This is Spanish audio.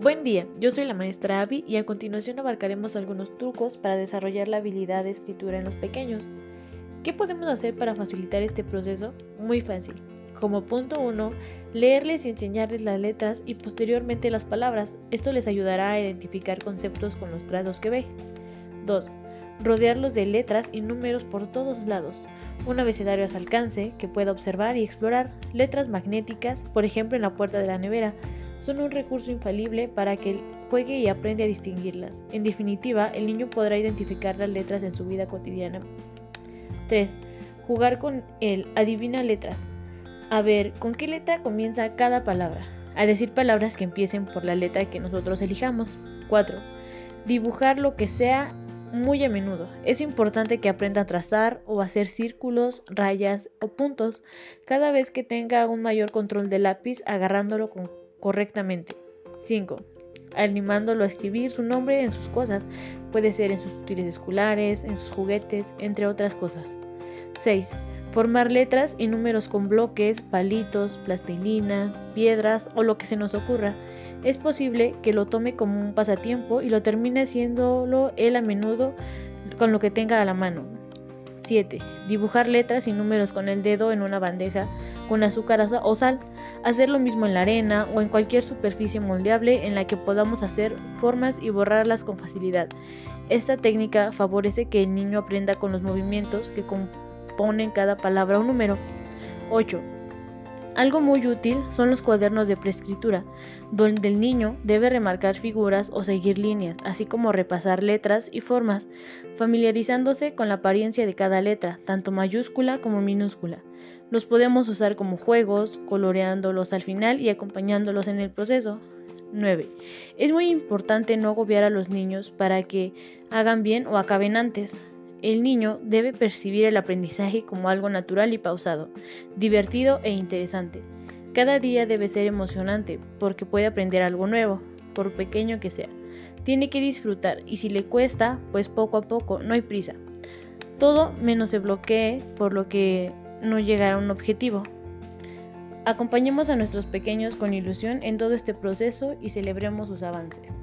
Buen día, yo soy la maestra Abby y a continuación abarcaremos algunos trucos para desarrollar la habilidad de escritura en los pequeños. ¿Qué podemos hacer para facilitar este proceso? Muy fácil. Como punto 1, leerles y enseñarles las letras y posteriormente las palabras. Esto les ayudará a identificar conceptos con los trazos que ve. 2. Rodearlos de letras y números por todos lados. Un abecedario a su alcance que pueda observar y explorar. Letras magnéticas, por ejemplo en la puerta de la nevera son un recurso infalible para que juegue y aprenda a distinguirlas. En definitiva, el niño podrá identificar las letras en su vida cotidiana. 3. Jugar con él. Adivina letras. A ver, ¿con qué letra comienza cada palabra? A decir palabras que empiecen por la letra que nosotros elijamos. 4. Dibujar lo que sea muy a menudo. Es importante que aprenda a trazar o hacer círculos, rayas o puntos cada vez que tenga un mayor control del lápiz agarrándolo con correctamente. 5. Animándolo a escribir su nombre en sus cosas, puede ser en sus útiles escolares, en sus juguetes, entre otras cosas. 6. Formar letras y números con bloques, palitos, plastilina, piedras o lo que se nos ocurra. Es posible que lo tome como un pasatiempo y lo termine haciéndolo él a menudo con lo que tenga a la mano. 7. Dibujar letras y números con el dedo en una bandeja con azúcar o sal. Hacer lo mismo en la arena o en cualquier superficie moldeable en la que podamos hacer formas y borrarlas con facilidad. Esta técnica favorece que el niño aprenda con los movimientos que componen cada palabra o número. 8. Algo muy útil son los cuadernos de preescritura, donde el niño debe remarcar figuras o seguir líneas, así como repasar letras y formas, familiarizándose con la apariencia de cada letra, tanto mayúscula como minúscula. Los podemos usar como juegos, coloreándolos al final y acompañándolos en el proceso. 9. Es muy importante no agobiar a los niños para que hagan bien o acaben antes. El niño debe percibir el aprendizaje como algo natural y pausado, divertido e interesante. Cada día debe ser emocionante porque puede aprender algo nuevo, por pequeño que sea. Tiene que disfrutar y si le cuesta, pues poco a poco, no hay prisa. Todo menos se bloquee por lo que no llegará a un objetivo. Acompañemos a nuestros pequeños con ilusión en todo este proceso y celebremos sus avances.